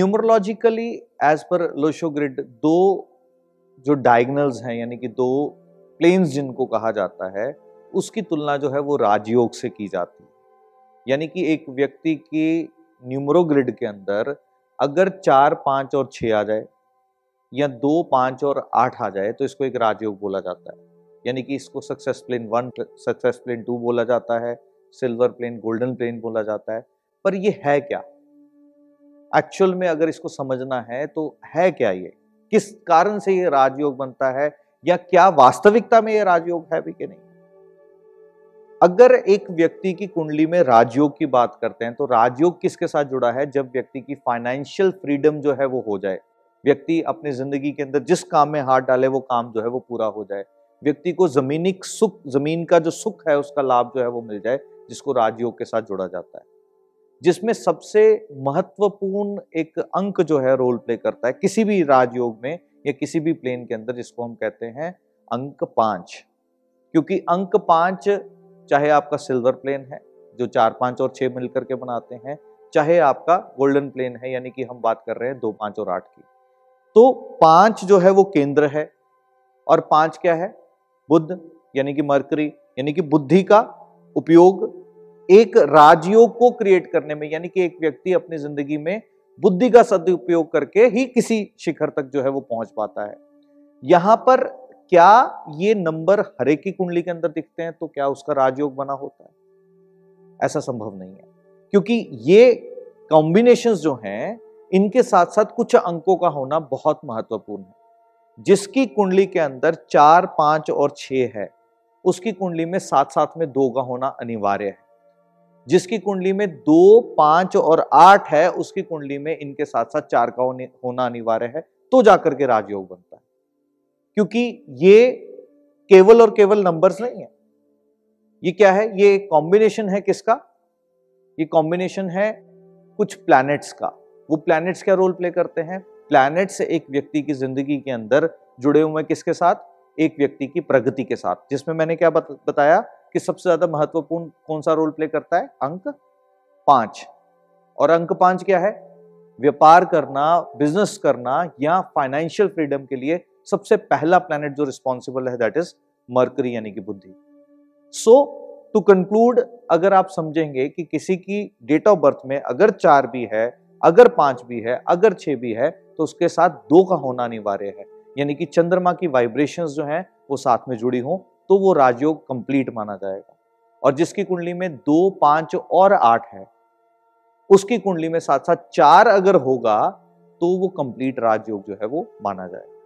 Numerologically as per Lo Shu grid दो जो diagonals हैं, यानी कि दो प्लेन्स जिनको कहा जाता है, उसकी तुलना जो है वो राजयोग से की जाती है। यानी कि एक व्यक्ति की न्यूमरो ग्रिड के अंदर अगर चार, पाँच और छह आ जाए या दो, पाँच और आठ आ जाए तो इसको एक राजयोग बोला जाता है। यानी कि इसको success plane one success plane two बोला जाता है सिल्वर प्लेन गोल्डन प्लेन बोला जाता है। पर ये है क्या? एक्चुअल में अगर इसको समझना है तो है क्या ये? किस कारण से ये राजयोग बनता है? या क्या वास्तविकता में ये राजयोग है भी कि नहीं? अगर एक व्यक्ति की कुंडली में राजयोग की बात करते हैं तो राजयोग किसके साथ जुड़ा है? जब व्यक्ति की फाइनेंशियल फ्रीडम जो है वो हो जाए। व्यक्ति अपनी ज़िंदगी के अंदर जिस काम में हाथ डाले, वो काम जो है वो पूरा हो जाए। व्यक्ति को जमीनी सुख, ज़मीन का जो सुख है, उसका लाभ जो है वो मिल जाए, जिसको राजयोग के साथ जोड़ा जाता है। जिसमें सबसे महत्वपूर्ण एक अंक जो है रोल प्ले करता है, किसी भी राजयोग में या किसी भी प्लेन के अंदर जिसको हम कहते हैं अंक पाँच। क्योंकि अंक पाँच, चाहे आपका सिल्वर प्लेन है, जो चार पाँच और छह मिलकर के बनाते हैं, चाहे आपका गोल्डन प्लेन है, यानी कि हम बात कर रहे हैं दो पाँच और आठ की। तो पाँच जो है वो केंद्र है, और पाँच क्या है? बुद्ध, यानी कि मरकरी, यानी कि बुद्धि का उपयोग एक राजयोग को क्रिएट करने में, यानी कि एक व्यक्ति अपनी ज़िंदगी में बुद्धि का सदुपयोग करके ही किसी शिखर तक जो है वो पहुँच पाता है। यहाँ पर क्या ये नंबर हरे की कुंडली के अंदर दिखते हैं तो क्या उसका राजयोग बना होता है? ऐसा संभव नहीं है। क्योंकि ये कॉम्बिनेशन जो हैं, इनके साथ साथ कुछ अंकों का होना बहुत महत्वपूर्ण है। जिसकी कुंडली के अंदर चार, पाँच और छह है, उसकी कुंडली में साथ साथ में दो का होना अनिवार्य है। जिसकी कुंडली में दो, पाँच और आठ है, उसकी कुंडली में इनके साथ साथ चार का होना अनिवार्य है तो जाकर के राजयोग बनता है। क्योंकि ये केवल और केवल नंबर्स नहीं है। ये क्या है? ये कॉम्बिनेशन है किसका? ये कॉम्बिनेशन है कुछ प्लैनेट्स का। वो प्लैनेट्स क्या रोल प्ले करते हैं? प्लैनेट्स एक व्यक्ति की ज़िंदगी के अंदर जुड़े हुए किसके साथ? एक व्यक्ति की प्रगति के साथ। जिसमें मैंने क्या बताया? कि सबसे ज़्यादा महत्वपूर्ण कौन सा रोल प्ले करता है? अंक पाँच। और अंक पाँच क्या है? व्यापार करना बिज़नेस करना या फाइनेंशियल फ्रीडम के लिए सबसे पहला प्लैनेट जो रिस्पॉन्सिबल है दैट इज़ मर्करी यानी कि बुद्धि। सो टू कंक्लूड अगर आप समझेंगे कि किसी की डेट ऑफ़ बर्थ में अगर चार भी है, अगर पाँच भी है, अगर छह भी है तो उसके साथ दो का होना अनिवार्य है। यानी कि चंद्रमा की वाइब्रेशंस जो हैं, वो साथ में जुड़ी हों तो वो राजयोग कंप्लीट माना जाएगा। और जिसकी कुंडली में दो, पाँच और आठ है, उसकी कुंडली में साथ साथ चार अगर होगा तो वो कंप्लीट राजयोग जो है वो माना जाएगा।